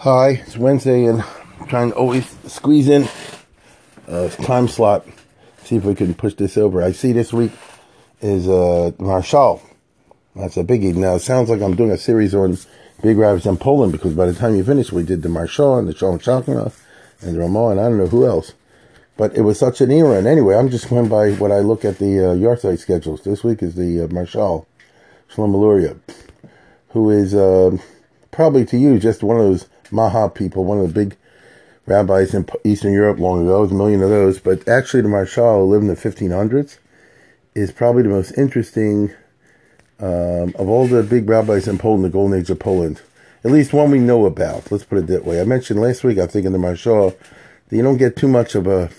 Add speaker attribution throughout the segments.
Speaker 1: Hi, it's Wednesday and I'm trying to always squeeze in a time slot. See if we can push this over. I see this week is uh, Marshall. That's a biggie. Now it sounds like I'm doing a series on big rabbis in Poland because by the time you finish, we did the Marshall and the Shachna and the Ramah and I don't know who else. But it was such an era. And anyway, I'm just going by what I look at the uh, yahrzeit schedules. This week is the uh, Marshall Shlomo who is uh, probably to you just one of those Maha people, one of the big rabbis in Eastern Europe long ago. There's a million of those. But actually, the Marshal who lived in the 1500s is probably the most interesting um, of all the big rabbis in Poland, the Golden Age of Poland. At least one we know about. Let's put it that way. I mentioned last week, I think, in the Marshal, that you don't get too much of a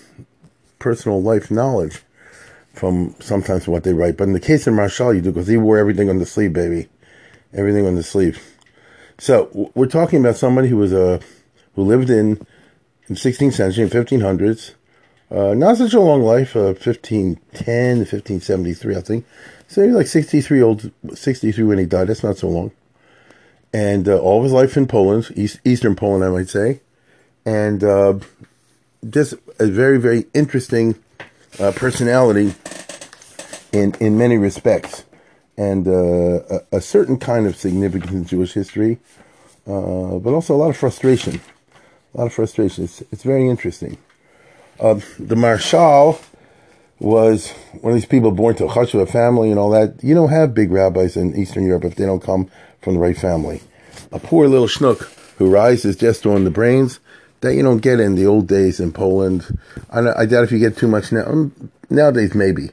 Speaker 1: personal life knowledge from sometimes what they write. But in the case of Marshal, you do because he wore everything on the sleeve, baby. Everything on the sleeve. So we're talking about somebody who was a who lived in in 16th century, in 1500s. Uh, not such a long life, uh, 1510 to 1573, I think. So he was like 63 old, 63 when he died. That's not so long. And uh, all of his life in Poland, East, Eastern Poland, I might say, and uh, just a very, very interesting uh, personality in in many respects and uh, a, a, certain kind of significance in Jewish history, uh, but also a lot of frustration. A lot of frustration. It's, it's very interesting. Uh, the Marshal was one of these people born to a chashuva family and all that. You don't have big rabbis in Eastern Europe if they don't come from the right family. A poor little schnook who rises just on the brains that you don't get in the old days in Poland. I, I doubt if you get too much now. Um, nowadays, maybe,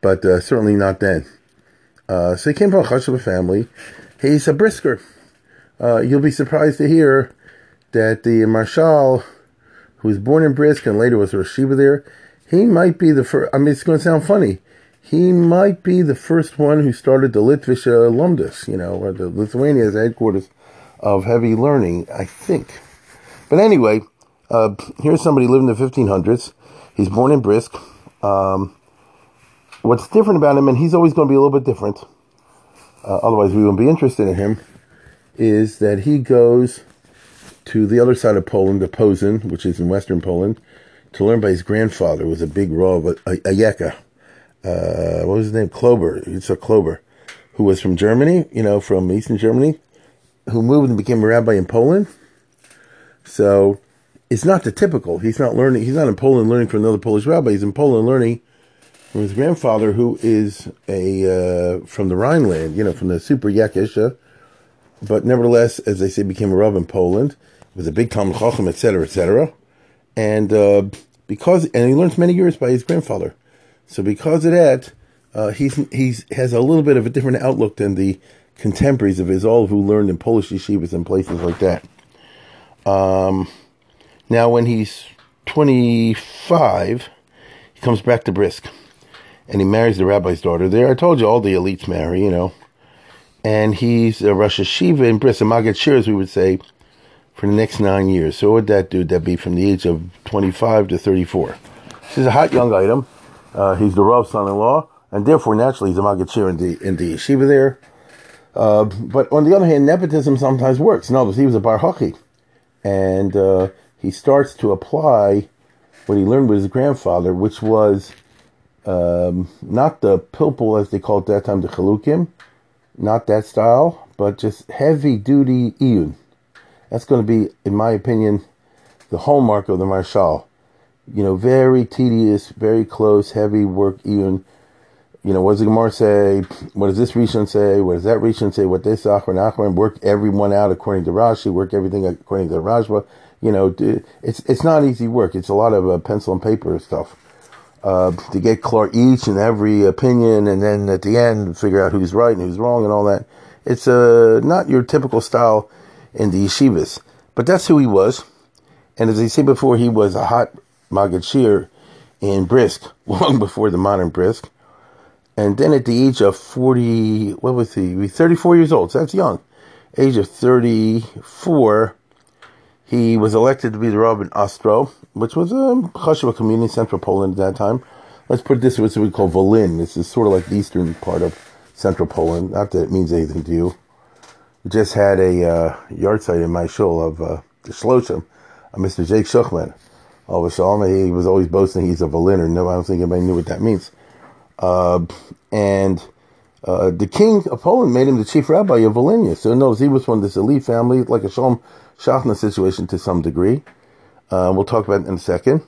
Speaker 1: but uh, certainly not then. Uh, so he came from a chashuva family. He's a brisker. Uh, you'll be surprised to hear that the Marshal, who was born in Brisk and later was a Shiva there, he might be the first. I mean, it's going to sound funny. He might be the first one who started the Litvisha Lumdus, you know, or the Lithuania as headquarters of heavy learning, I think. But anyway, uh, here's somebody living in the 1500s. He's born in Brisk. Um, What's different about him, and he's always going to be a little bit different, uh, otherwise we wouldn't be interested in him, is that he goes to the other side of Poland, to Posen, which is in western Poland, to learn by his grandfather, was a big Rav, a, a. Uh, what was his name? Klauber. It's a Klauber, who was from Germany, you know, from Eastern Germany, who moved and became a rabbi in Poland. So it's not the typical. He's not learning. He's not in Poland learning from another Polish rabbi. He's in Poland learning from his grandfather, who is a uh, from the Rhineland, you know, from the super Yakisha, but nevertheless, as they say, became a rav in Poland. Was a big Talmud Chacham, etc., etc. And uh, because, and he learns many years by his grandfather. So because of that, uh, he's he's has a little bit of a different outlook than the contemporaries of his, all who learned in Polish yeshivas and places like that. Um, now, when he's 25, he comes back to Brisk and he marries the rabbi's daughter there. I told you all the elites marry, you know. And he's a Rosh Hashiva in Brisk, a Shir, as we would say, for the next nine years. So what would that do? That'd be from the age of 25 to 34. This is a hot young item. Uh, he's the Rav's son-in-law, and therefore, naturally, he's a Maggid Shiur in the, in the yeshiva there. Uh, but on the other hand, nepotism sometimes works. No, he was a Bar Hachi. And uh, he starts to apply what he learned with his grandfather, which was um, not the pilpul as they called it that time, the chalukim, not that style, but just heavy duty iyun. That's going to be, in my opinion, the hallmark of the marshal. You know, very tedious, very close, heavy work iyun. You know, what does the Gemara say? What does this Rishon say? What does that Rishon say? What this Achron Achron? Work everyone out according to Rashi. Work everything according to Rashba. You know, it's it's not easy work. It's a lot of uh, pencil and paper stuff uh, to get clear each and every opinion, and then at the end figure out who's right and who's wrong and all that. It's uh, not your typical style in the yeshivas, but that's who he was. And as I said before, he was a hot Maggid Shiur in Brisk, long before the modern Brisk. And then at the age of 40, what was he? 34 years old, so that's young. Age of 34, he was elected to be the Rav in Ostro, which was a Chashuva community in central Poland at that time. Let's put this what we call Volyn. This is sort of like the eastern part of central Poland. Not that it means anything to you. We just had a uh, yahrzeit in my shul of uh, Shloshim, uh, Mr. Jake Shuchman. All of a sudden, he was always boasting he's a Berliner. No, I don't think anybody knew what that means. Uh, and uh, the king of Poland made him the chief rabbi of Volhynia. So knows he was from this elite family, like a Shalom Shachna situation to some degree. Uh, we'll talk about it in a second.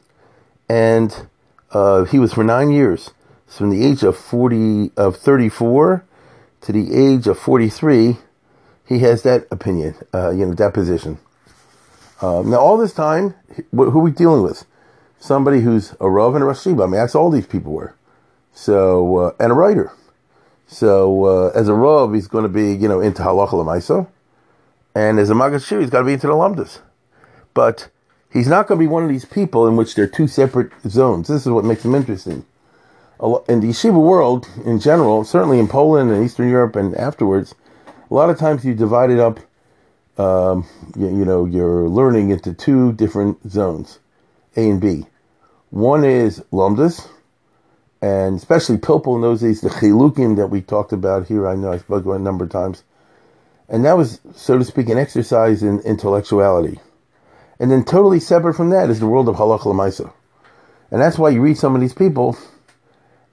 Speaker 1: And uh, he was for nine years. So from the age of 40, of 34 to the age of 43, he has that opinion, uh, you know, that position. Uh, now, all this time, who are we dealing with? Somebody who's a Rav and a Rosh I mean, that's all these people were. So, uh, and a writer. So, uh, as a Rav, he's going to be, you know, into Halacha Lamaisa. And as a Maggid he's got to be into the Lamdas. But he's not going to be one of these people in which there are two separate zones. This is what makes him interesting. In the yeshiva world, in general, certainly in Poland and Eastern Europe and afterwards, a lot of times you divide it up, um, you, you, know, you're learning into two different zones, A and B. One is Lamdas, and especially Pilpul in those days, the Chilukim that we talked about here, I know I spoke about a number of times. And that was, so to speak, an exercise in intellectuality. And then totally separate from that is the world of Halach Lamaisa. And that's why you read some of these people,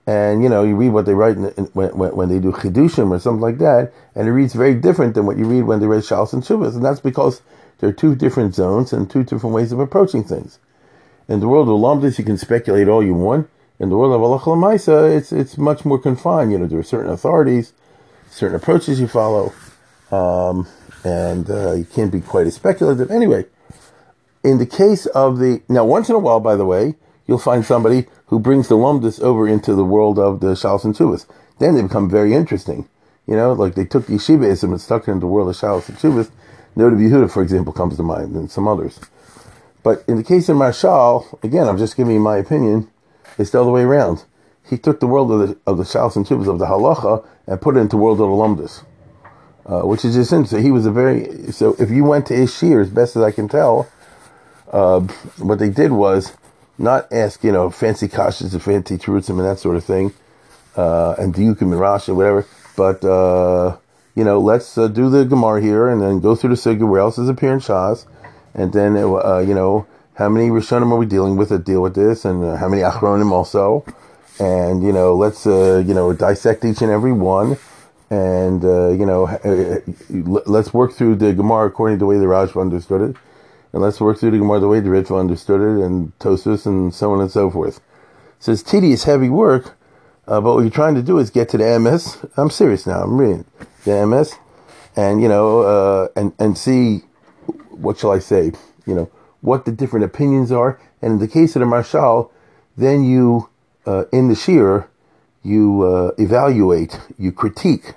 Speaker 1: and you know you read what they write in, in, when, when, they do chidushim or something like that, and it reads very different than what you read when they read shalos and shuvas, and that's because there are two different zones and two different ways of approaching things. In the world of lamdas, you can speculate all you want. In the world of halacha lemaisa, it's it's much more confined. You know, there are certain authorities, certain approaches you follow, um, and uh, you can't be quite as speculative. Anyway, in the case of the now, once in a while, by the way, you'll find somebody who brings the lumdus over into the world of the Shalos and Tuvas. Then they become very interesting. You know, like they took yeshivaism and stuck it into the world of Shalos and Tuvas. Noda B'Yehuda, for example, comes to mind, and some others. But in the case of Maharshal, again, I'm just giving you my opinion, it's the other way around. He took the world of the, of the Shalos and Tuvas of the Halacha and put it into the world of the Lumdus. Uh, which is just interesting. He was a very, so if you went to his shiur, as best as I can tell, uh, what they did was not ask, you know, fancy kashas and fancy terutzim and that sort of thing, uh, and diukim and rashi and whatever. But uh, you know, let's uh, do the gemara here and then go through the sugya where else is appearing shas, and then you know how many rishonim are we dealing with that deal with this, and how many achronim also, and you know let's you know dissect each and every one. And you know, let's work through the Gemara according to the way the Rashba understood it and let's work through the Gemara the way the Ritva understood it, and Tosus, and so on and so forth. It says tedious, heavy work, uh, but what you're trying to do is get to the emes. I'm serious now. I'm reading the emes, and you know, uh, and and see what shall I say? You know what the different opinions are, and in the case of the Maharshal, then you uh, in the shiur you uh, evaluate, you critique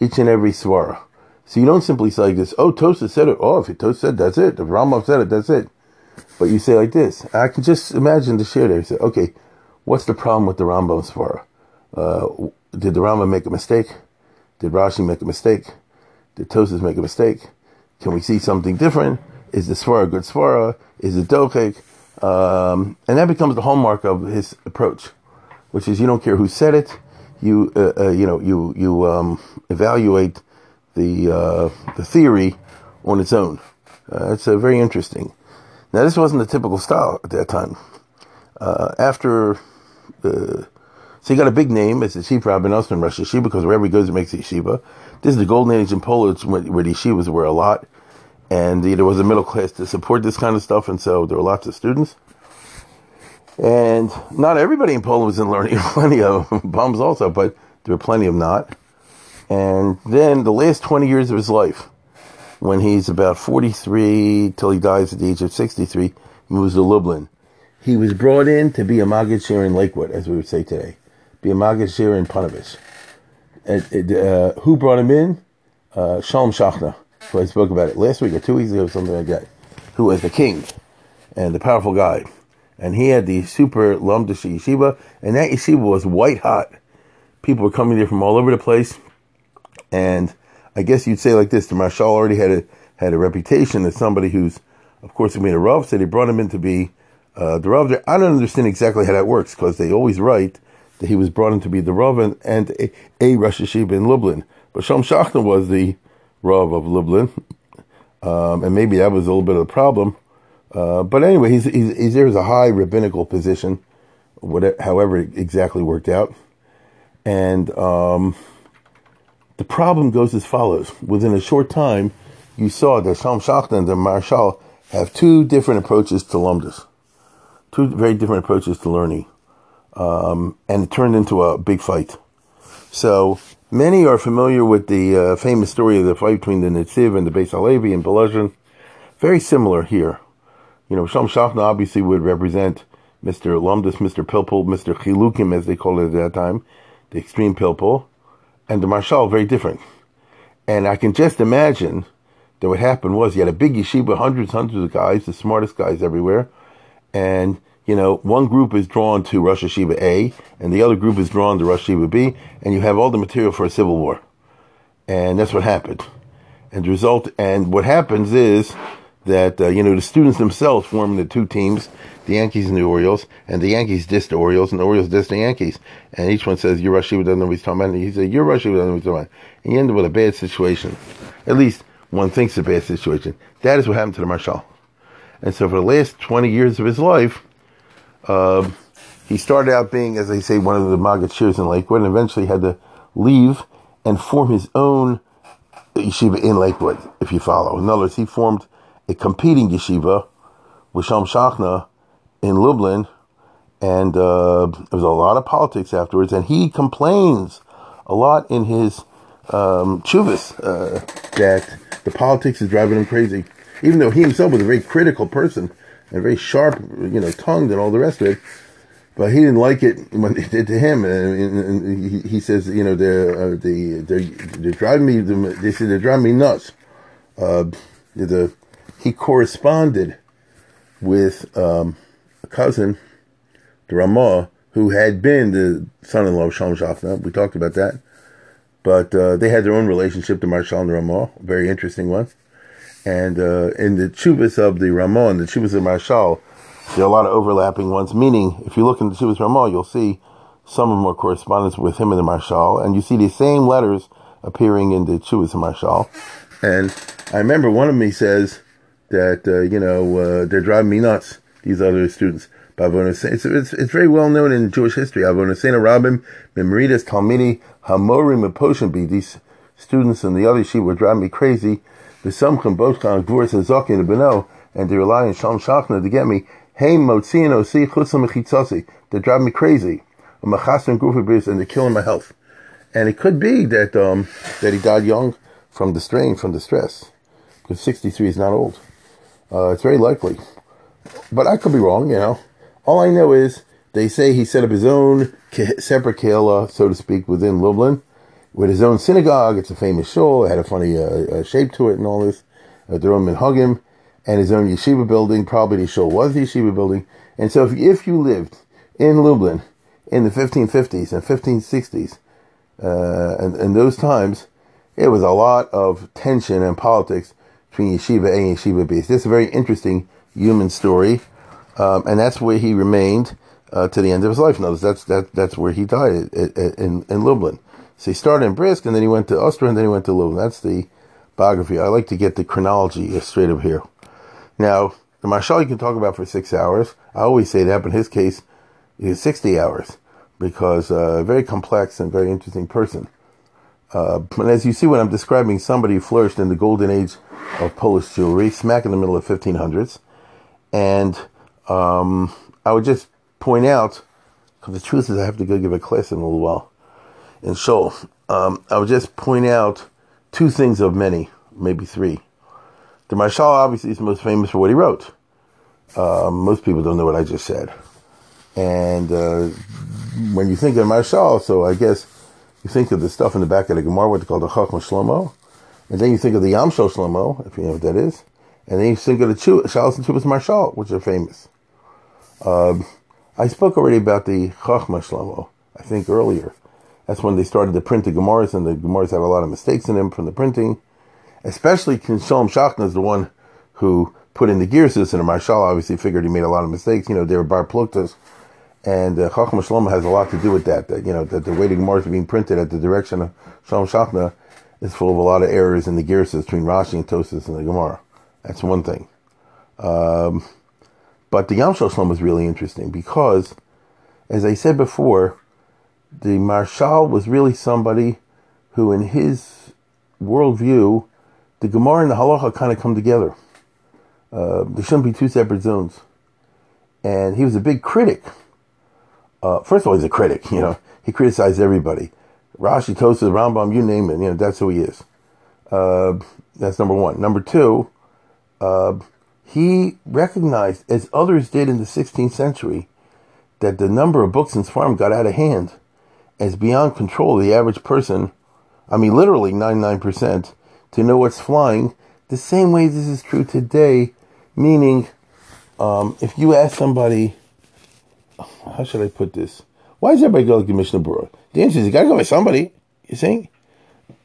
Speaker 1: each and every svara. So you don't simply say like this, oh, Tosa said it. Oh, if Tosa said that's it. If Rambam said it, that's it. But you say like this. I can just imagine the shiur there. You say, okay, what's the problem with the Rambam Svara? Uh, did the Rambam make a mistake? Did Rashi make a mistake? Did Tosas make a mistake? Can we see something different? Is the Svara a good Svara? Is it Dochek? Um, and that becomes the hallmark of his approach, which is you don't care who said it. You, uh, uh, you know, you, you, um, evaluate the uh, the theory on its own. It's very interesting. Now, this wasn't the typical style at that time. After so he got a big name as the chief rabbi also in Rosh Yeshiva because wherever he goes, he makes yeshiva. This is the golden age in Poland where, where the yeshivas were a lot, and there was a middle class to support this kind of stuff, and so there were lots of students. And not everybody in Poland was in learning. plenty of bums also, but there were plenty of not. And then the last 20 years of his life, when he's about 43 till he dies at the age of 63, he moves to Lublin. He was brought in to be a Maggid in Lakewood, as we would say today, be a Maggid in Punovich. Uh, who brought him in? Uh, Shalom Shachna, who I spoke about it last week or two weeks ago, something like that, who was the king and the powerful guy. And he had the super Lumdashi yeshiva, and that yeshiva was white hot. People were coming there from all over the place. And I guess you'd say like this: the Maharshal already had a had a reputation as somebody who's, of course, made a Rav. So they brought him in to be uh, the Rav. I don't understand exactly how that works because they always write that he was brought in to be the Rav and, and a, a Rosh in Lublin. But Shalom Shachna was the Rav of Lublin. Um, and maybe that was a little bit of a problem. Uh, but anyway, he's, he's, he's there's a high rabbinical position, whatever, however it exactly worked out. And um, the problem goes as follows. Within a short time, you saw that Shalom Shachna and the Maharshal have two different approaches to Lumdus, two very different approaches to learning. Um, and it turned into a big fight. So many are familiar with the uh, famous story of the fight between the Netziv and the Beis Halevi and Volozhin. Very similar here. You know, Shalom Shachna obviously would represent Mr. Lumdus, Mr. Pilpul, Mr. Chilukim, as they called it at that time, the extreme Pilpul, and the Maharshal, very different. And I can just imagine that what happened was you had a big yeshiva, hundreds, hundreds of guys, the smartest guys everywhere, and you know, one group is drawn to Rosh Yeshiva A, and the other group is drawn to Rosh Yeshiva B, and you have all the material for a civil war. And that's what happened. And the result, and what happens is that, uh, you know, the students themselves form the two teams, the Yankees and the Orioles, and the Yankees diss the Orioles, and the Orioles diss the Yankees. And each one says, you're Rosh Yeshiva, doesn't know what he's talking about. And he said, you're Rosh Yeshiva, doesn't know what he's talking about. And you end up with a bad situation. At least one thinks a bad situation. That is what happened to the Maharshal. And so for the last 20 years of his life, uh, he started out being, as they say, one of the Magachirs in Lakewood, and eventually had to leave and form his own yeshiva in Lakewood, if you follow. In other words, he formed a competing yeshiva with Shalom Shachna in Lublin, and uh, there was a lot of politics afterwards, and he complains a lot in his um, chuvas uh, that the politics is driving him crazy. Even though he himself was a very critical person, and very sharp, you know, tongued and all the rest of it. But he didn't like it when they did to him, and, and he, he, says, you know, they're uh, they they're, they're driving me. They said they're driving me nuts. Uh, the he corresponded with um, a cousin, the Ramah, who had been the son-in-law of Shalom Shachna. We talked about that, but uh, they had their own relationship, to Maharshal and the Ramah, very interesting one. And uh, in the Chubas of the Ramon, the Chubas of Maharshal, there are a lot of overlapping ones. Meaning, if you look in the Chubas Ramon, you'll see some of are correspondence with him and the Maharshal, and you see these same letters appearing in the Chubas of Maharshal. And I remember one of he says that uh, you know uh, they're driving me nuts. These other students. It's, it's, it's very well known in Jewish history. Avonosena Rabim, Memridas, Talmidi, Hamorim, Poshenbi. These students and the other sheep were driving me crazy The V'samchem bochkan gvuras hazakin to beno, and they rely on Shalom Shachna to get me. Hey motzin osi chutzah mechitzasi. They're driving me crazy. And they're killing my health. And it could be that um, that he died young from the strain, from the stress, because 63 is not old. Uh, it's very likely, but I could be wrong. You know, all I know is they say he set up his own separate kehillah, so to speak, within Lublin with his own synagogue. It's a famous shul. It had a funny uh, uh, shape to it and all this. Uh, their own minhagim and his own yeshiva building. Probably the shul was the yeshiva building. And so if, if you lived in Lublin in the 1550s and 1560s, uh, and, and those times, it was a lot of tension and politics between yeshiva A and yeshiva B. This is a very interesting human story. Um, and that's where he remained uh, to the end of his life. Notice that's that that's where he died in in Lublin. So he started in Brisk, and then he went to Ostro, and then he went to Lublin. That's the biography. I like to get the chronology straight up here. Now, the Maharshal you can talk about for six hours. I always say that, but in his case, is 60 hours because uh, very complex and very interesting person. Uh, and as you see when I'm describing somebody flourished in the golden age of Polish Jewry, smack in the middle of 1500s. And um, I would just point out, because the truth is I have to go give a class in a little while and so um, I would just point out two things of many, maybe three. The Maharshal obviously is most famous for what he wrote. Uh, most people don't know what I just said. And uh, when you think of Maharshal, so I guess you think of the stuff in the back of the Gemara, what they call the Chachma Shlomo, and then you think of the Yamshel Shlomo, if you know what that is, and then you think of the Shalos and Chuvas Maharshal, which are famous. Um, I spoke already about the Chachma Shlomo, I think earlier. That's when they started to print the Gemaras, and the Gemaras had a lot of mistakes in them from the printing. Especially Shalom Shachna is the one who put in the Girsus, and the Maharshal obviously figured he made a lot of mistakes. You know, they were bar pluktas. And uh, Chacham Shlomo has a lot to do with that. That you know that the way the being printed at the direction of Shalom Shachna is full of a lot of errors in the Girsus between Rashi and Tosis and the Gemara. That's one thing. Um, but the Yam Shel is really interesting because, as I said before, the Marshal was really somebody who, in his worldview, the Gemara and the Halacha kind of come together. Uh, there shouldn't be two separate zones. And he was a big critic. Uh, first of all, he's a critic, you know. He criticized everybody. Rashi, Tosfos, Rambam, you name it, you know, that's who he is. Uh, that's number one. Number two, uh, he recognized, as others did in the 16th century, that the number of books in Sfarim got out of hand as beyond control of the average person. I mean, literally 99% to know what's flying. The same way this is true today, meaning, um, if you ask somebody, how should I put this? Why does everybody go like the Mishnah Berurah? The answer is you gotta go by somebody. You see?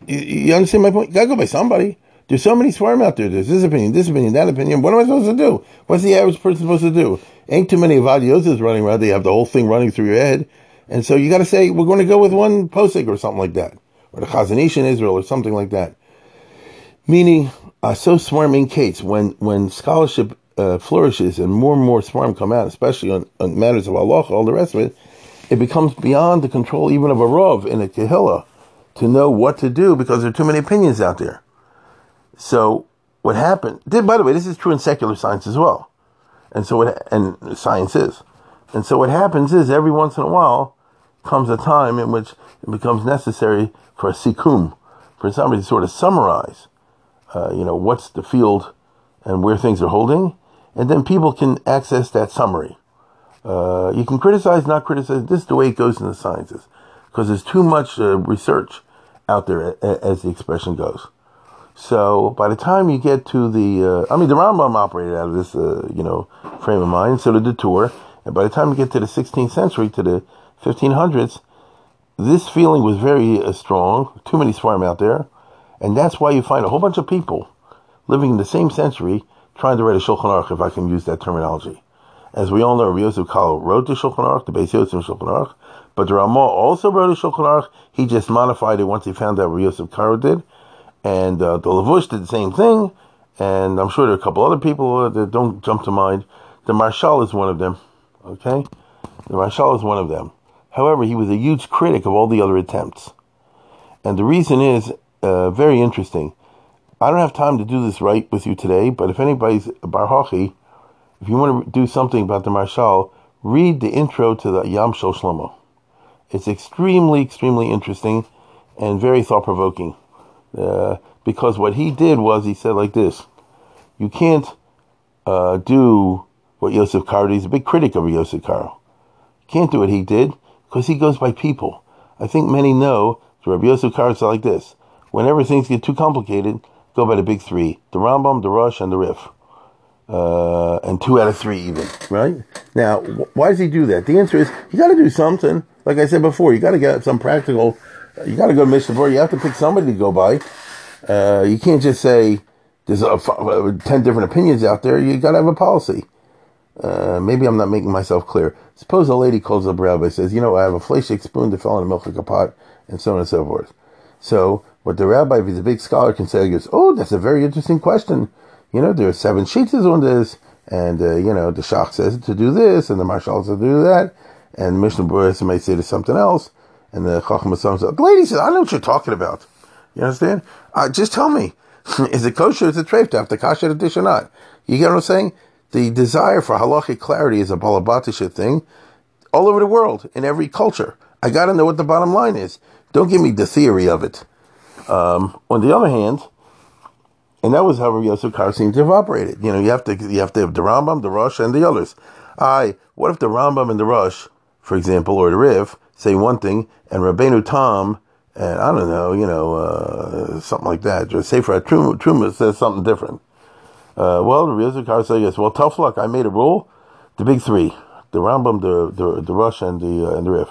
Speaker 1: You, you understand my point? You gotta go by somebody. There's so many sforim out there. There's this opinion, this opinion, that opinion. What am I supposed to do? What's the average person supposed to do? Ain't too many Avadiosas running around. They have the whole thing running through your head. And so you got to say, we're going to go with one posik or something like that. Or the Chazon Ish in Israel or something like that. Meaning, uh, so swarming Kates, when, when scholarship uh, flourishes and more and more sforim come out, especially on, on matters of Allah, all the rest of it, it becomes beyond the control even of a Rav in a Kehillah to know what to do because there are too many opinions out there. So what happened? By the way, this is true in secular science as well, and so what? And science is, and so what happens is every once in a while comes a time in which it becomes necessary for a sikum, for somebody to sort of summarize, uh, you know, what's the field and where things are holding, and then people can access that summary. Uh, you can criticize, not criticize. This is the way it goes in the sciences, because there's too much uh, research out there, as the expression goes. So by the time you get to the, uh, I mean, the Rambam operated out of this, uh, you know, frame of mind. So did the Tur. And by the time you get to the 16th century, to the 1500s, this feeling was very uh, strong. Too many sforim out there, and that's why you find a whole bunch of people living in the same century trying to write a Shulchan Aruch, if I can use that terminology. As we all know, Rabbi Yosef Karo wrote the Shulchan Aruch, the Beis Yosef Shulchan Aruch, but the Ramah also wrote a Shulchan Aruch. He just modified it once he found out Rabbi Yosef Karo did and uh, the Lavush did the same thing, and I'm sure there are a couple other people that don't jump to mind. The Maharshal is one of them, okay? The Maharshal is one of them. However, he was a huge critic of all the other attempts. And the reason is uh, very interesting. I don't have time to do this right with you today, but if anybody's bar hochi, if you want to do something about the Maharshal, read the intro to the Yam Shel Shlomo. It's extremely, extremely interesting and very thought provoking. Uh, because what he did was he said like this: you can't uh, do what Yosef Karo. He's a big critic of Yosef Karo. Can't do what he did because he goes by people. I think many know Rabbi Yosef Karo is like this: whenever things get too complicated, go by the big three: the Rambam, the Rosh, and the Rif. Uh, and two out of three even, right? Now, wh- why does he do that? The answer is you got to do something. Like I said before, you got to get some practical you got to go to Mishnah. You have to pick somebody to go by. Uh, you can't just say there's uh, ten different opinions out there. You got to have a policy. Uh, maybe I'm not making myself clear. Suppose a lady calls up rabbi says, you know, I have a fleshik spoon that fell in a milk a pot, and so on and so forth. So what the rabbi, if he's a big scholar, can say is, oh, that's a very interesting question. You know, there are seven sheets on this, and uh, you know, the shach says to do this, and the Maharshal says to do that, and Mishnah Berurah may say to something else. And the Chacham says, the lady says, I know what you're talking about. You understand? Uh, just tell me, is it kosher? Is it treif to have the kasher dish or not? You get what I'm saying? The desire for halachic clarity is a balabatisha thing all over the world, in every culture. I got to know what the bottom line is. Don't give me the theory of it. Um, on the other hand, and that was how Rabbi Yosef Karo seemed to have operated. You know, you have to you have to have the Rambam, the Rosh, and the others. I what if the Rambam and the Rosh, for example, or the Rif, say one thing, and Rabbeinu Tam, and I don't know, you know, uh, something like that, for a Truma, says something different. Uh, well, the Rizal Kar says yes. Well, tough luck. I made a rule. The big three, the Rambam, the the, the Rosh, and the uh, and the Rif,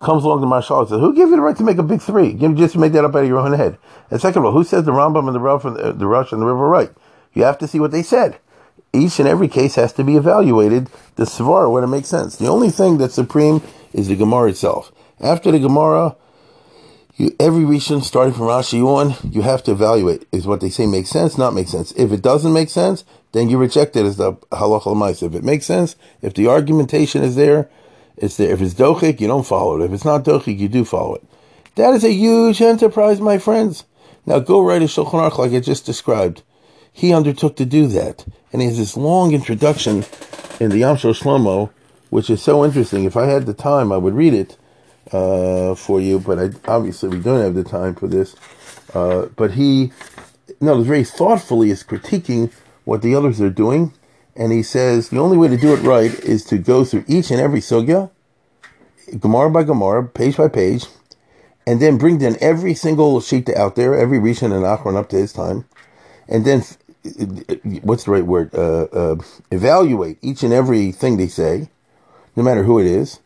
Speaker 1: comes along to Maharshal and says, "Who gave you the right to make a big three? You just make that up out of your own head." And second of all, who says the Rambam and the Rosh and the, uh, the Rosh and the River right? You have to see what they said. Each and every case has to be evaluated. The Svar when it makes sense. The only thing that's supreme is the Gemara itself. After the Gemara, you, every Rishon starting from Rashi on, you have to evaluate. Is what they say makes sense, not make sense? If it doesn't make sense, then you reject it as the halacha l'mais. If it makes sense, if the argumentation is there, it's there. If it's dochik, you don't follow it. If it's not dochik, you do follow it. That is a huge enterprise, my friends. Now go write a Shulchan Aruch like I just described. He undertook to do that, and he has this long introduction in the Yam Shlomo, which is so interesting. If I had the time, I would read it uh, for you, but I, obviously we don't have the time for this. Uh, but he, no, very thoughtfully is critiquing what the others are doing, and he says the only way to do it right is to go through each and every sugya, Gemara by Gemara, page by page, and then bring down every single sheet out there, every Rishon and Achron up to his time, and then what's the right word? Uh, uh, evaluate each and every thing they say, no matter who it is,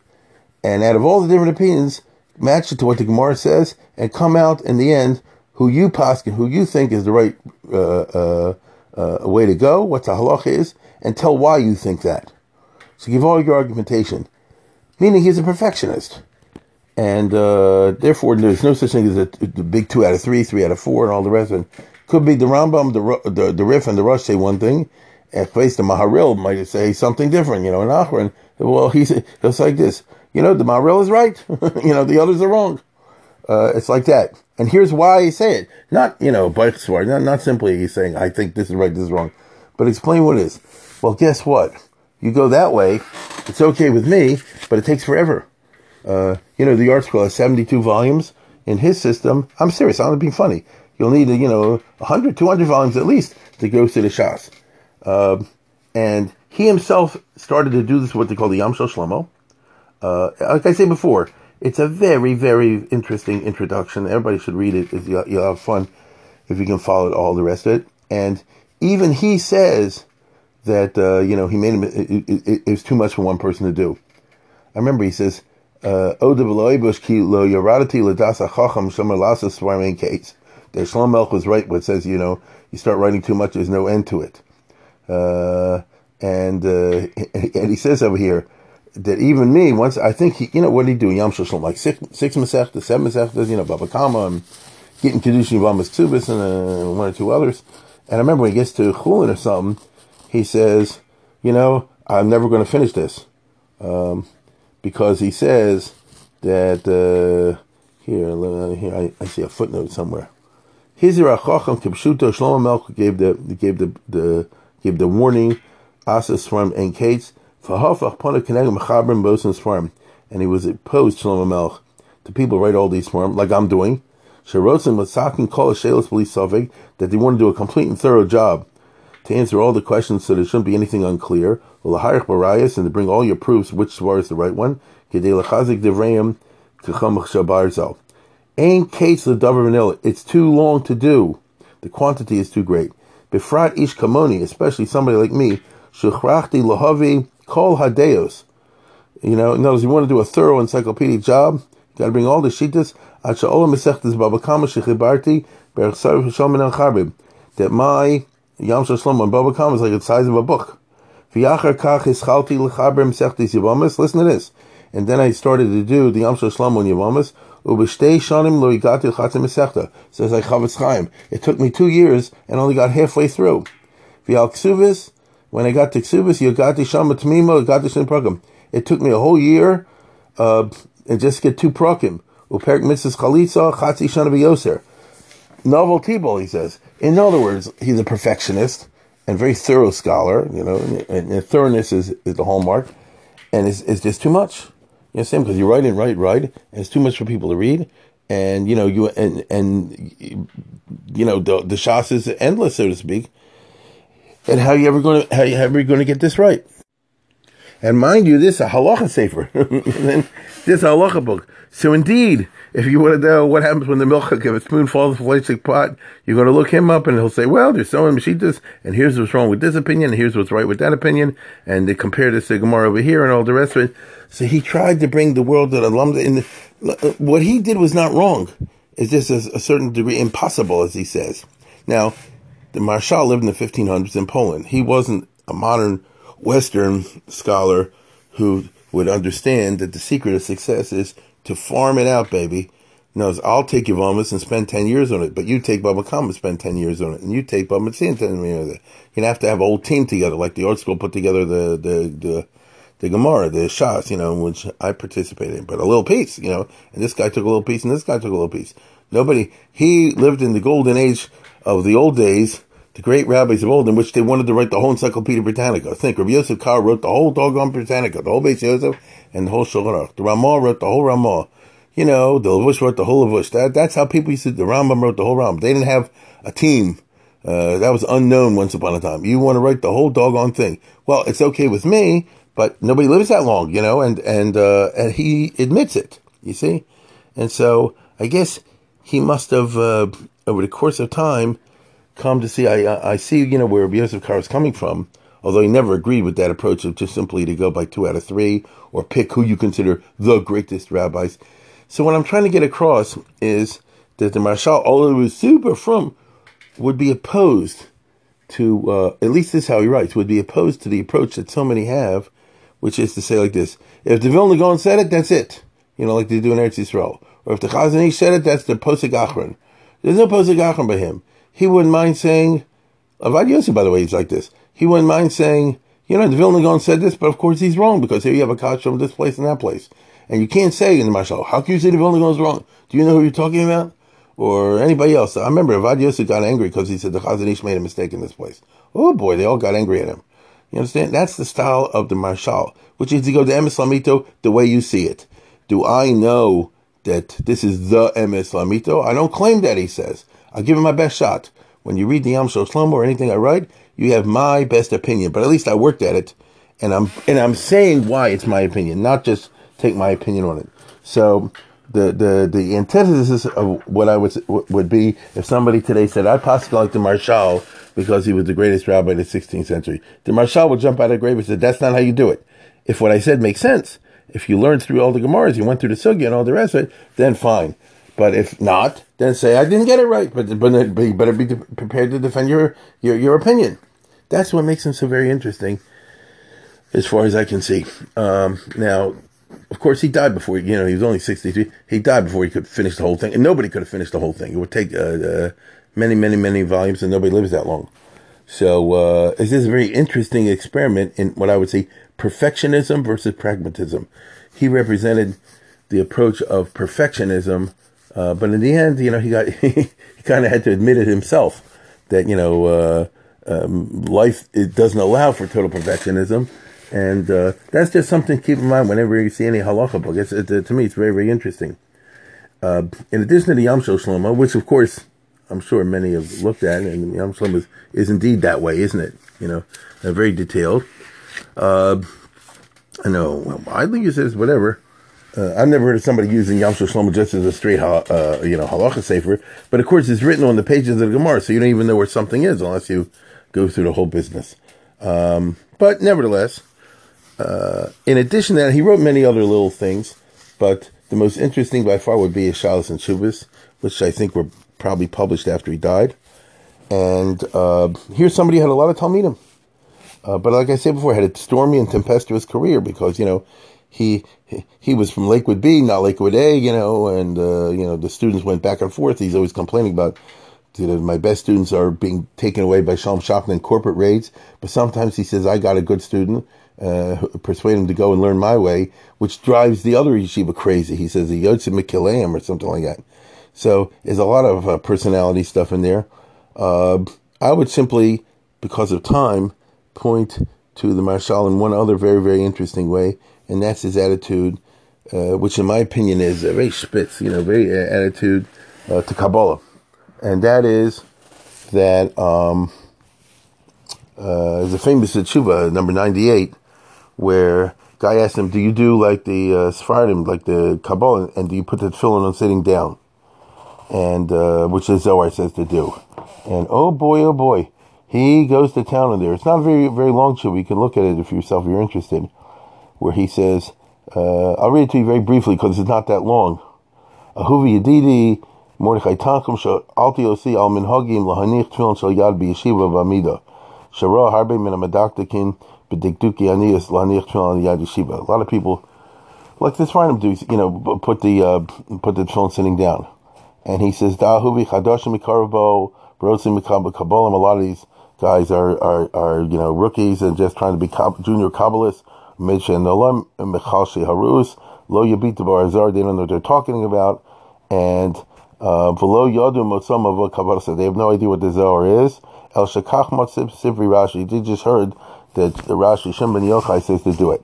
Speaker 1: and out of all the different opinions, match it to what the Gemara says, and come out in the end who you paskin, who you think is the right uh, uh, uh, way to go, what the halach is, and tell why you think that. So give all your argumentation. Meaning he's a perfectionist. And uh, therefore, there's no such thing as a, a, big two out of three, three out of four, and all the rest of. Could be the Rambam, the, the, the Rif, and the Rosh say one thing, and place the Maharil might say something different. You know, in Achron, well, he's, it's like this. You know, the Maharil is right. you know, the others are wrong. Uh, it's like that. And here's why I say it. Not, you know, not, not simply he's saying, I think this is right, this is wrong, but explain what it is. Well, guess what? You go that way, it's okay with me, but it takes forever. Uh, you know, the ArtScroll has 72 volumes. In his system, I'm serious, I'm not being funny. You'll need, you know, 100, 200 volumes at least to go through the Shas. Uh, and he himself started to do this, what they call the Yam Shlomo. Uh, like I said before, it's a very, very interesting introduction. Everybody should read it. You'll have fun if you can follow all the rest of it. And even he says that, uh, you know, he made him, it, it, it, was too much for one person to do. I remember he says, uh, the Shlomo Melech was right when it says, you know, you start writing too much, there's no end to it. Uh, and, uh, and he says over here, that even me, once I think he, you know, what did he do? Yam Shlomo, like six, six Masechtas, seven Masechtas, you know, Baba Kama, and Gittin Kedushin Yavamas Tzubis, and uh, one or two others. And I remember when he gets to Chulin or something, he says, you know, I'm never going to finish this. Um, because he says that, uh, here, here, I, I, see a footnote somewhere. Hizir Achacham Kibshuto Shlomo Melech gave the, gave the, the, gave the warning, Asas from and Kates, and he was opposed Shlomo Melech to people write all these for like I'm doing. Sherotzim was saking kol police that they want to do a complete and thorough job to answer all the questions so there shouldn't be anything unclear. and to bring all your proofs which svar is the right one. Ain't case the davar It's too long to do. The quantity is too great. Befrat ish kamoni, especially somebody like me, shuchrachti lahavi Kol Hadeos. You know, in other words, you want to do a thorough encyclopedic job, you got to bring all the shittas. That my Yam Shlomo and Baba Kama is like the size of a book. Listen to this. And then I started to do the Yam Shlomo and Yavamas. Ubishtei shanim yigati. Says like Chofetz Chaim. It took me two years and only got halfway through. Ksuvis when I got to Ksubis, Yogati Shama Tmimo, Yogati Shin Prokim. It took me a whole year uh, and just get two Prokim. Uperik Mitzvahs Chalitza, Chatzi Shana. Novel Tibol, he says. In other words, he's a perfectionist and very thorough scholar, you know, and, and thoroughness is, is the hallmark. And it's, it's just too much. You know, same because you write and write, write, and it's too much for people to read. And you know, you and and you know the the shas is endless, so to speak and how you ever going to how you ever going to get this right? And mind you, this is a halacha sefer, this is a halacha book. So indeed, if you want to know what happens when the milk if a spoon falls in a plastic pot, you're going to look him up and he'll say, well, there's so many mashitas, and here's what's wrong with this opinion, and here's what's right with that opinion, and they compare this to Gemara over here and all the rest of it. So he tried to bring the world that Alamda in the, what he did was not wrong. It's just a, a certain degree impossible, as he says. Now, the Maharshal lived in the 1500s in Poland. He wasn't a modern Western scholar who would understand that the secret of success is to farm it out, baby. knows I'll take Yavamas and spend 10 years on it, but you take Baba Kama and spend 10 years on it, and you take Baba Matzia and 10 years on it. You'd have to have a whole team together, like the ArtScroll put together the, the, the, the Gemara, the Shas, you know, in which I participated in, but a little piece, you know, and this guy took a little piece and this guy took a little piece. Nobody, he lived in the golden age of the old days, the great rabbis of old, in which they wanted to write the whole Encyclopedia Britannica. Think, Rabbi Yosef Karo wrote the whole doggone Britannica, the whole Beis Yosef, and the whole Shulchan The Ramah wrote the whole Ramah you know, the Lavush wrote the whole Lavush. That, that's how people used to, the Rambam wrote the whole Rambam. They didn't have a team. Uh, that was unknown once upon a time. You want to write the whole doggone thing. Well, it's okay with me, but nobody lives that long, you know, and, and, uh, and he admits it, you see? And so I guess he must have, uh, over the course of time, come to see, I, I see, you know, where Yosef Karo is coming from, although he never agreed with that approach of just simply to go by two out of three or pick who you consider the greatest rabbis. So what I'm trying to get across is that the he was super from, would be opposed to, uh, at least this is how he writes, would be opposed to the approach that so many have, which is to say like this, if the Vilna Gaon said it, that's it. You know, like they do in Eretz Yisrael. Or if the Chazon Ish said it, that's the Posek Achron. There's no Posek Achron by him. He wouldn't mind saying, Ovadia Yosef, by the way, he's like this. He wouldn't mind saying, you know, the Vilna Gaon said this, but of course he's wrong because here you have a kasha from this place and that place. And you can't say in the Mashal, how can you say the Vilna Gaon is wrong? Do you know who you're talking about? Or anybody else? I remember Ovadia Yosef got angry because he said the Chazon Ish made a mistake in this place. Oh boy, they all got angry at him. You understand? That's the style of the Marshal, which is to go to Emes Lamito the way you see it. Do I know that this is the Emes Lamito? I don't claim that, he says. I'll give it my best shot. When you read the Yam Shlomo or anything I write, you have my best opinion, but at least I worked at it, and I'm and I'm saying why it's my opinion, not just take my opinion on it. So the the the antithesis of what I would would be if somebody today said I possibly like the Marshal because he was the greatest rabbi in the 16th century. The Marshal would jump out of the grave and say that's not how you do it. If what I said makes sense, if you learned through all the Gemaras, you went through the Sugya and all the rest of it, then fine. But if not, then say I didn't get it right. But but, but you better be prepared to defend your, your your opinion. That's what makes him so very interesting, as far as I can see. Um, now, of course, he died before, you know, he was only 63. He died before he could finish the whole thing. And nobody could have finished the whole thing. It would take uh, uh, many, many, many volumes, and nobody lives that long. So uh, it's a very interesting experiment in what I would say perfectionism versus pragmatism. He represented the approach of perfectionism, uh, but in the end, you know, he got he kind of had to admit it himself that you know uh, um, life it doesn't allow for total perfectionism, and uh, that's just something to keep in mind whenever you see any halacha book. It's, it, to me, it's very, very interesting. Uh, in addition to the Yam Shlomo, which of course I'm sure many have looked at, and Yam Shlomo is, is indeed that way, isn't it? You know, uh, very detailed. Uh, I know, well, I think it says whatever. Uh, I've never heard of somebody using Yam Shlomo just as a straight, uh, you know, halacha sefer. But of course, it's written on the pages of the Gemara, so you don't even know where something is unless you go through the whole business. Um, but nevertheless, uh, in addition to that, he wrote many other little things, but the most interesting by far would be his Shalas and Shuvas, which I think were probably published after he died. And uh, here's somebody who had a lot of Talmidim. Uh, but like I said before, had a stormy and tempestuous career because, you know, he he was from Lakewood B, not Lakewood A, you know, and, uh, you know, the students went back and forth. He's always complaining about, you know, my best students are being taken away by Shalom Shopton corporate raids. But sometimes he says, I got a good student uh, persuade him to go and learn my way, which drives the other yeshiva crazy. He says the Yotze Mekileim or something like that. So there's a lot of uh, personality stuff in there. Uh, I would simply, because of time, point to the Marshal in one other very, very interesting way, and that's his attitude, uh, which in my opinion is a very spitz, you know, very uh, attitude uh, to Kabbalah. And that is that um, uh, there's a famous tshuva, number 98, where guy asked him, "Do you do like the uh, Sephardim, like the Kabbalah, and do you put the tefillin on sitting down?" And uh, which the Zohar says to do. And oh boy, oh boy, he goes to town in there. It's not very very long show. You can look at it if yourself if you're interested. Where he says, uh, I'll read it to you very briefly because it's not that long. Ahuvi Yedidi Mordechai Tankum Alti Osi Al Minhagim Lahanich Tefillin Shal Yad B'Yeshiva B'Amida Shara Harbe Min Amadaktakin a lot of people like this Rhinum do, you know, put the uh, put the tefillin sitting down, and he says Dahuvi Chadoshim Mikarabo Brosim Kabbalim. A lot of these guys are, are are you know rookies and just trying to be junior kabbalists. Harus Lo Yabit Barazar. They don't know what they're talking about, and uh, Velo Yadu Motzam Kabbalah. They have no idea what the Zohar is. El Shakach Matzib Sivri Rashi. You just heard that the Rashi Shem Ben Yochai says to do it.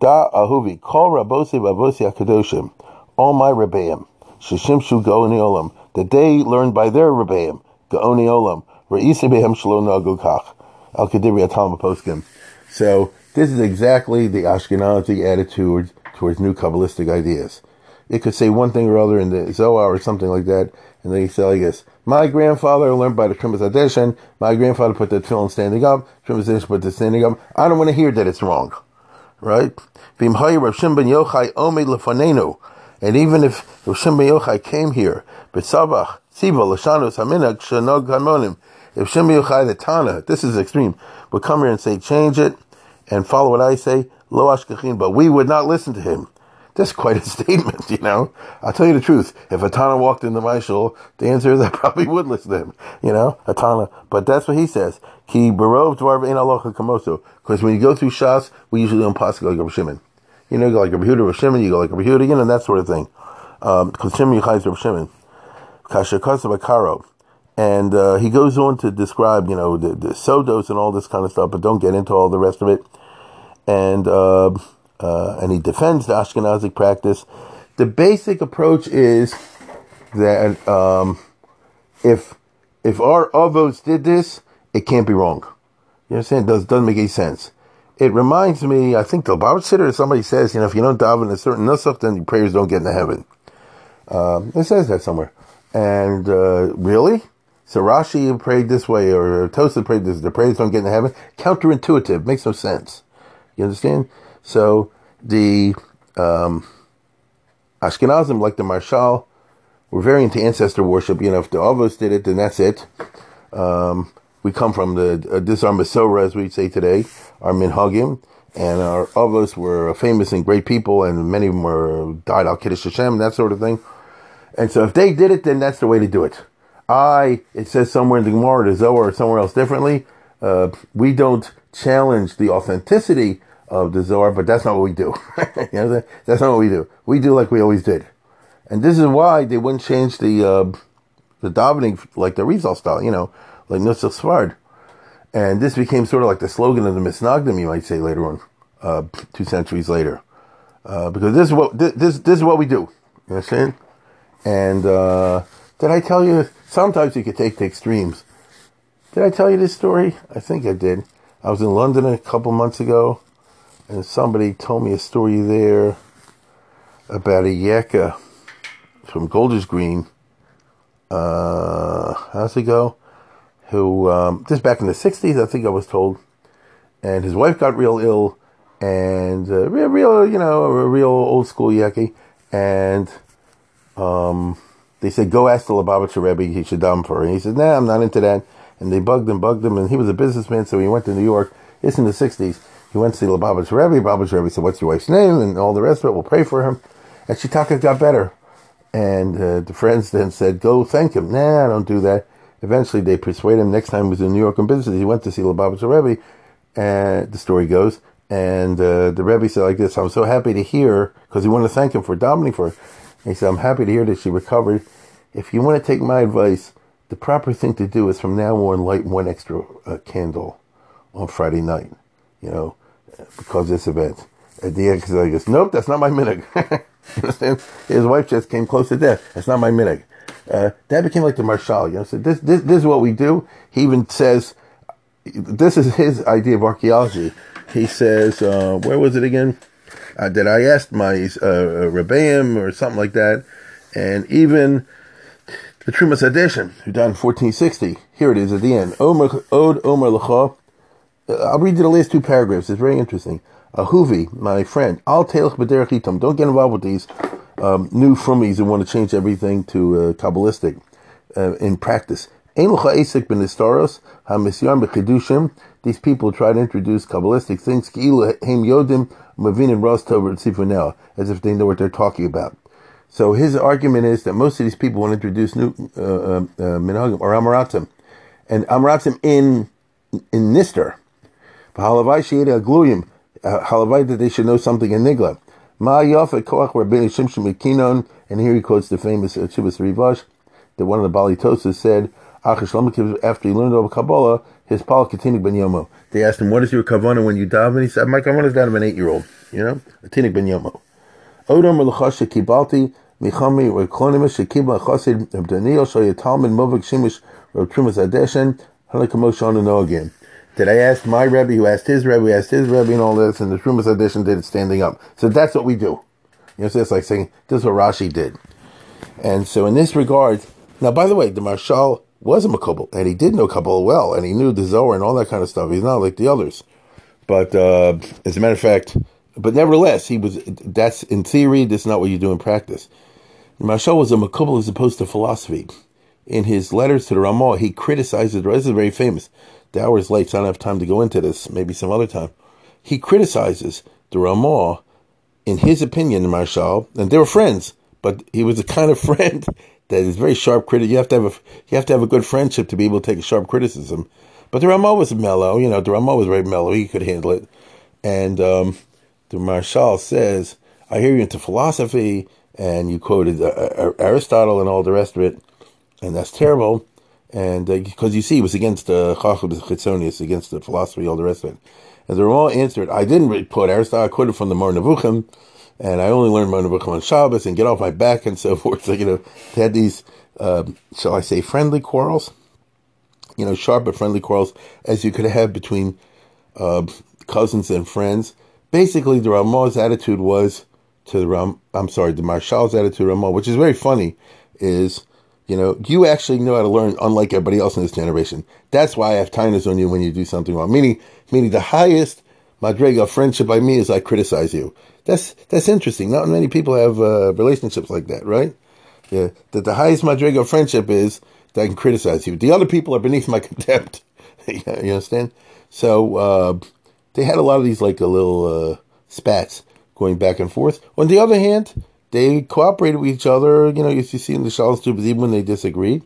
Speaker 1: Da ahuvi kol rabosi bavosi akadoshim, all my rebbeim, sheshimshu go'oni olam, that they learned by their rebbeim, go'oni olam, re'isi behem shlo nagu kach, al kedibri atam poskim. So this is exactly the Ashkenazi attitude towards new Kabbalistic ideas. It could say one thing or other in the Zohar or something like that, and then you say like this, my grandfather learned by the Trumas Adeshin, my grandfather put the tefillin standing up, Trumas Adeshin put the standing up. I don't want to hear that it's wrong right? And even if Rav ben Yochai came here, B'tzabach, Tziva, Lashanus, Haminag, Shanog, Hamonim, if Shimon Yochai, the Tana, this is extreme, would come here and say, change it, and follow what I say, Lo Ashkachin, but we would not listen to him. That's quite a statement, you know. I'll tell you the truth. If Atana walked into my shul, the answer is I probably would listen to him, you know, Atana. But that's what he says. Ki barov dvar in alocha kamoso. Because when you go through Shas, we usually don't pass like Rabbi Shimon. You know, you go like Rabbi Huda, Rabbi Shimon, you go like Rabbi Huda, you know, that sort of thing. Because um, Shimon Yechai Rabbi Shimon. Kasha Bakaro. And uh, he goes on to describe, you know, the, the sodos and all this kind of stuff, but don't get into all the rest of it. And uh, uh, and he defends the Ashkenazic practice. The basic approach is that um, if if our avos did this, it can't be wrong. You understand? It does, doesn't make any sense. It reminds me, I think the Bible Siddur, somebody says, you know, if you don't daven a certain nusach, then your prayers don't get into heaven. Um, it says that somewhere. And uh, really? So Rashi prayed this way, or Tosa prayed this, the prayers don't get into heaven? Counterintuitive, makes no sense. You understand? So the um, Ashkenazim, like the Maharshal, were very into ancestor worship. You know, if the Avos did it, then that's it. Um, we come from the uh, this our Masora, as we say today, our Minhagim, and our Avos were famous and great people, and many of them were died al Kiddush Hashem, that sort of thing. And so, if they did it, then that's the way to do it. I, it says somewhere in the Gemara, the Zohar, or somewhere else differently. Uh, we don't challenge the authenticity of the Zohar, but that's not what we do. you know, that's not what we do. We do like we always did, and this is why they wouldn't change the uh, the davening like the Rizal style. You know, like Nusach Sfard. And this became sort of like the slogan of the Misnagdim, you might say later on, uh, two centuries later. Uh, because this is what this, this, this is what we do. You understand? And uh, did I tell you? Sometimes you could take the extremes. Did I tell you this story? I think I did. I was in London a couple months ago, and somebody told me a story there about a yeka from Golders Green. Uh, how's it go? who um, this back in the '60s, I think I was told, and his wife got real ill, and uh, real, real, you know, a real old school yaki, and um, they said go ask the Lubavitcher Rebbe he should for her, and he said nah, I'm not into that, and they bugged him, bugged him, and he was a businessman, so he went to New York. It's in the '60s. He went to see the Lubavitcher Rebbe. Lubavitcher Rebbe said, "What's your wife's name?" and all the rest of it. We'll pray for him. And Shitaka got better. And uh, the friends then said, "Go thank him." Nah, I don't do that. Eventually, they persuade him. Next time he was in New York on business, he went to see Lubavitcher Rebbe, and the story goes. And uh, the Rebbe said like this, I'm so happy to hear, because he wanted to thank him for davening for her. he said, I'm happy to hear that she recovered. If you want to take my advice, the proper thing to do is from now on light one extra uh, candle on Friday night, you know, because this event. At the end, I goes, nope, that's not my minig. His wife just came close to death. That's not my minig. Uh, that became like the Maharshal. You know, so this, this, this is what we do. He even says, this is his idea of archaeology. He says, uh, where was it again? Uh, that I asked my uh, Rebbeim or something like that, and even the Trumas Adeshin, who died in 1460. Here it is at the end. Omer, Od Omer L'cha. I'll read you the last two paragraphs. It's very interesting. Ahuvi, my friend, Al Telech B'derech Don't get involved with these um, new frummies who want to change everything to uh, Kabbalistic uh, in practice. Ein l'cha esek ben historios, ha-misyar b'chidushim, these people try to introduce Kabbalistic things, ki'ilu heim yodim, mavin ros tov as if they know what they're talking about. So his argument is that most of these people want to introduce new uh, uh, uh minhagim or amaratim, and amaratim in in Nister. Halavai she'eda gluyim, uh, halavai that they should know something in Nigla. Ma yafet koach rabbeinu shimshon mekinon, and here he quotes the famous uh, Chivas Rivash, that one of the Bali Tosas said, after he learned over Kabbalah, his Paul continued ben Yomo. They asked him, what is your kavanah when you daven? He said, my kavanah is that of an eight-year-old, you know, a tinik ben Yomo. Odom l'chash kibalti michami reklonimus shekiba chasid of Daniel shoya talmud movik shimish of trumas adeshen halakamosh know again. Did I ask my Rebbe who asked his Rebbe, who asked his Rebbe and all this, and the Trumas Adeshin did it standing up. So that's what we do. You know, so it's like saying, this is what Rashi did. And so in this regard, now by the way, the Maharshal was a Makobel, and he did know Kabbalah well, and he knew the Zohar and all that kind of stuff. He's not like the others. But uh, as a matter of fact, but nevertheless, he was. That's in theory. That's not what you do in practice. Marshall was a Makubal as opposed to philosophy. In his letters to the Ramah, he criticizes. the This is very famous. The hour is late, so I don't have time to go into this. Maybe some other time. He criticizes the Ramah, in his opinion, Marshall, and they were friends, but he was a kind of friend that is very sharp critic. You have to have a you have to have a good friendship to be able to take a sharp criticism. But the Ramah was mellow. You know, the Ramah was very mellow. He could handle it, and um, the Maharshal says, I hear you into philosophy, and you quoted uh, uh Aristotle and all the rest of it, and that's terrible. And because uh, you see, it was against the Chacham Chitzonius, against the philosophy, all the rest of it. And the Ramah answered, I didn't quote Aristotle, I quoted from the Moreh Nevuchim, and I only learned Moreh Nevuchim on Shabbos, and get off my back, and so forth. So, you know, they had these, uh, shall I say, friendly quarrels, you know, sharp but friendly quarrels, as you could have between uh, cousins and friends basically the Ramah's attitude was to the Ram. I'm sorry, the Maharshal's attitude to Ramah, which is very funny, is you know you actually know how to learn, unlike everybody else in this generation. That's why I have kindness on you when you do something wrong. Meaning, meaning the highest madrega of friendship by me is I criticize you. That's that's interesting. Not many people have uh, relationships like that, right? Yeah, that the highest madrega of friendship is that I can criticize you. The other people are beneath my contempt. you understand? So. Uh, they had a lot of these like a little uh, spats going back and forth. On the other hand, they cooperated with each other. You know, you see in the Shalos too, even when they disagreed.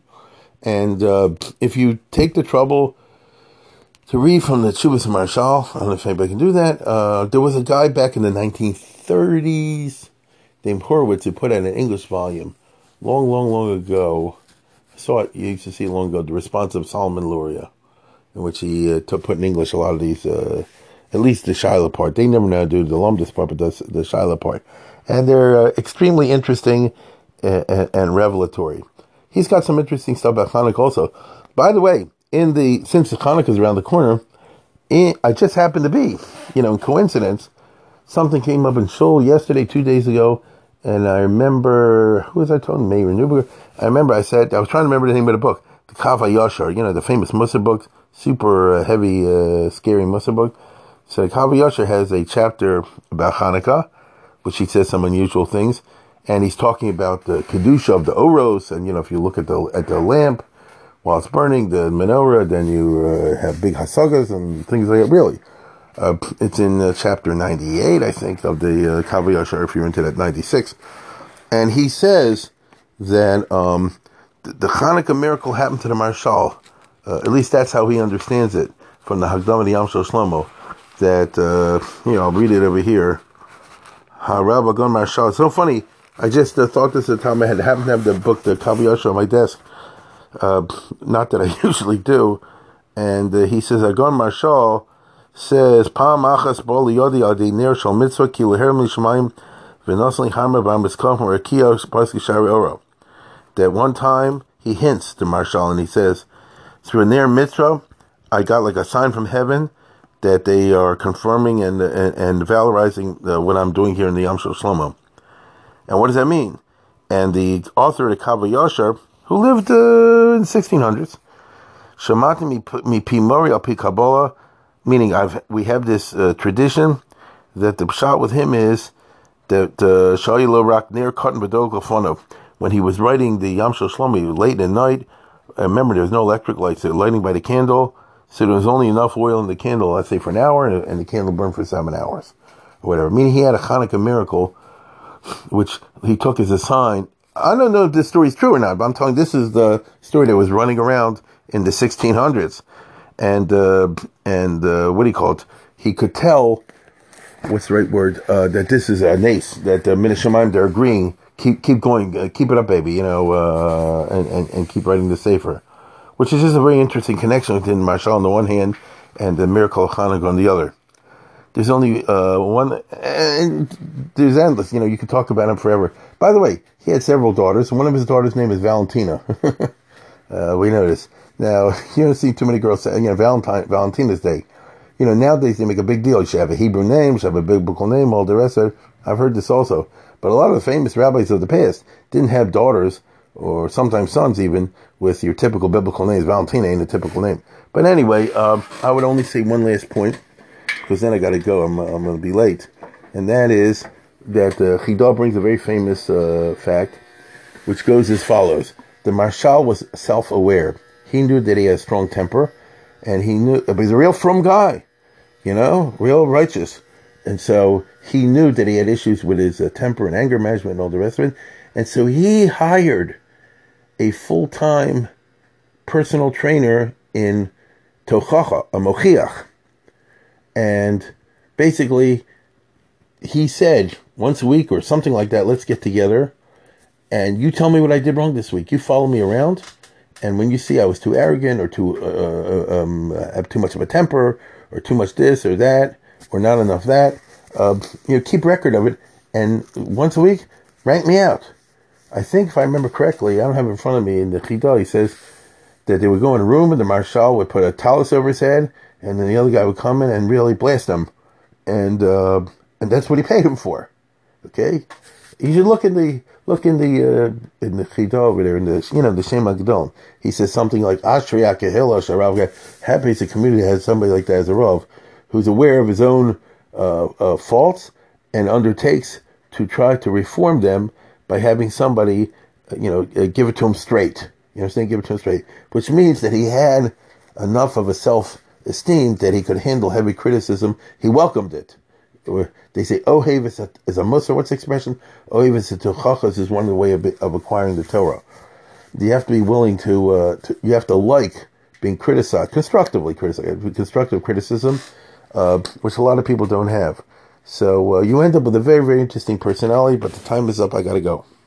Speaker 1: And uh, if you take the trouble to read from the Chubas Maharshal, I don't know if anybody can do that. Uh, there was a guy back in the 1930s named Horowitz who put out an English volume long, long, long ago. I saw it, you used to see it long ago, The Responsa of Solomon Luria, in which he uh, took, put in English a lot of these uh, at least the Shiloh part. They never know how to do the Lumdis part, but the, the Shiloh part. And they're uh, extremely interesting and, and, and, revelatory. He's got some interesting stuff about Hanukkah also. By the way, in the since Hanukkah is around the corner, I just happened to be, you know, in coincidence, something came up in Shul yesterday, two days ago, and I remember who was I talking? Meir Newberger. I remember I said I was trying to remember the name of the book, the Kav HaYashar, you know, the famous Mussar book, super uh, heavy, uh, scary Mussar book. So Kav HaYashar has a chapter about Hanukkah, which he says some unusual things, and he's talking about the kedusha of the oros, and you know if you look at the at the lamp while it's burning, the menorah, then you uh, have big hasagas and things like that. Really, uh, it's in uh, chapter ninety eight, I think, of the uh, Kav If you're into that, ninety six, and he says that um, the, the Hanukkah miracle happened to the Maharshal. Uh, at least that's how he understands it from the Hagdama Yam Shlomo that, uh, you know, I'll read it over here. Rabbi Gon Marshal. It's so funny. I just uh, thought this at the time I had happened to have the book, the Kav HaYashar, on my desk. Uh, not that I usually do. And uh, he says, Agon Marshal says, Pam achas bol yodi adi nir shal mitzvah ki leher mishmayim v'nosli harmer b'amitzkof m'rakia paski shari oro. That one time he hints to Marshal and he says, through a near mitzvah, I got like a sign from heaven that they are confirming and and, and valorizing uh, what I'm doing here in the Yam Shlomo. And what does that mean? And the author of the Kav HaYashar, who lived uh, in 1600s, Shamati mi pi al pi Kabbalah, meaning I've we have this uh, tradition that the shot with him is that Shayilo Rak near Cotton Badog when he was writing the Yam Shlomo late at night, I remember, there was no electric lights. So lighting by the candle. So there was only enough oil in the candle, let's say, for an hour, and, the candle burned for seven hours, or whatever. Meaning he had a Hanukkah miracle, which he took as a sign. I don't know if this story is true or not, but I'm telling this is the story that was running around in the 1600s, and uh, and uh, what do you call it? He could tell what's the right word? Uh, that this is a nace that the uh, Minashemaim they're agreeing. Keep keep going, uh, keep it up, baby. You know, uh, and, and and keep writing the sefer, which is just a very interesting connection between Marshall on the one hand and the miracle of Hanukkah on the other. There's only uh, one, and there's endless. You know, you could talk about him forever. By the way, he had several daughters. One of his daughters' name is Valentina. uh, we know this. Now, you don't see too many girls say, you know, Valentine, Valentina's Day you know, nowadays they make a big deal. You should have a Hebrew name, you should have a biblical name, all the rest of it. I've heard this also. But a lot of the famous rabbis of the past didn't have daughters, or sometimes sons even, with your typical biblical names. Valentina ain't a typical name. But anyway, uh, I would only say one last point, because then I got to go. I'm, I'm going to be late. And that is that uh, brings a very famous uh, fact, which goes as follows. The Marshal was self-aware. He knew that he had a strong temper and he knew, but he's a real from guy, you know, real righteous. And so he knew that he had issues with his uh, temper and anger management and all the rest of it. And so he hired a full time personal trainer in Tochacha, a Mochiach. And basically, he said once a week or something like that, let's get together and you tell me what I did wrong this week. You follow me around and when you see I was too arrogant or too uh, uh um, have too much of a temper or too much this or that or not enough that, uh, you know, keep record of it. And once a week, rank me out. I think if I remember correctly, I don't have it in front of me in the Chida, he says that they would go in a room and the marshal would put a talus over his head and then the other guy would come in and really blast him. And, uh, and that's what he paid him for. Okay? You should look in the look in the uh, in the chida over there in the you know the Shem Agdon. He says something like Ashriya Sharav. Happy is a community has somebody like that as a rav, who's aware of his own uh, uh, faults and undertakes to try to reform them by having somebody you know uh, give it to him straight. You understand? Give it to him straight, which means that he had enough of a self esteem that he could handle heavy criticism. He welcomed it they say ohev is a, is a mussar. What's the expression? Ohev is a is one way of, of acquiring the Torah. You have to be willing to, uh, to, you have to like being criticized, constructively criticized, constructive criticism, uh, which a lot of people don't have. So uh, you end up with a very, very interesting personality, but the time is up. I got to go.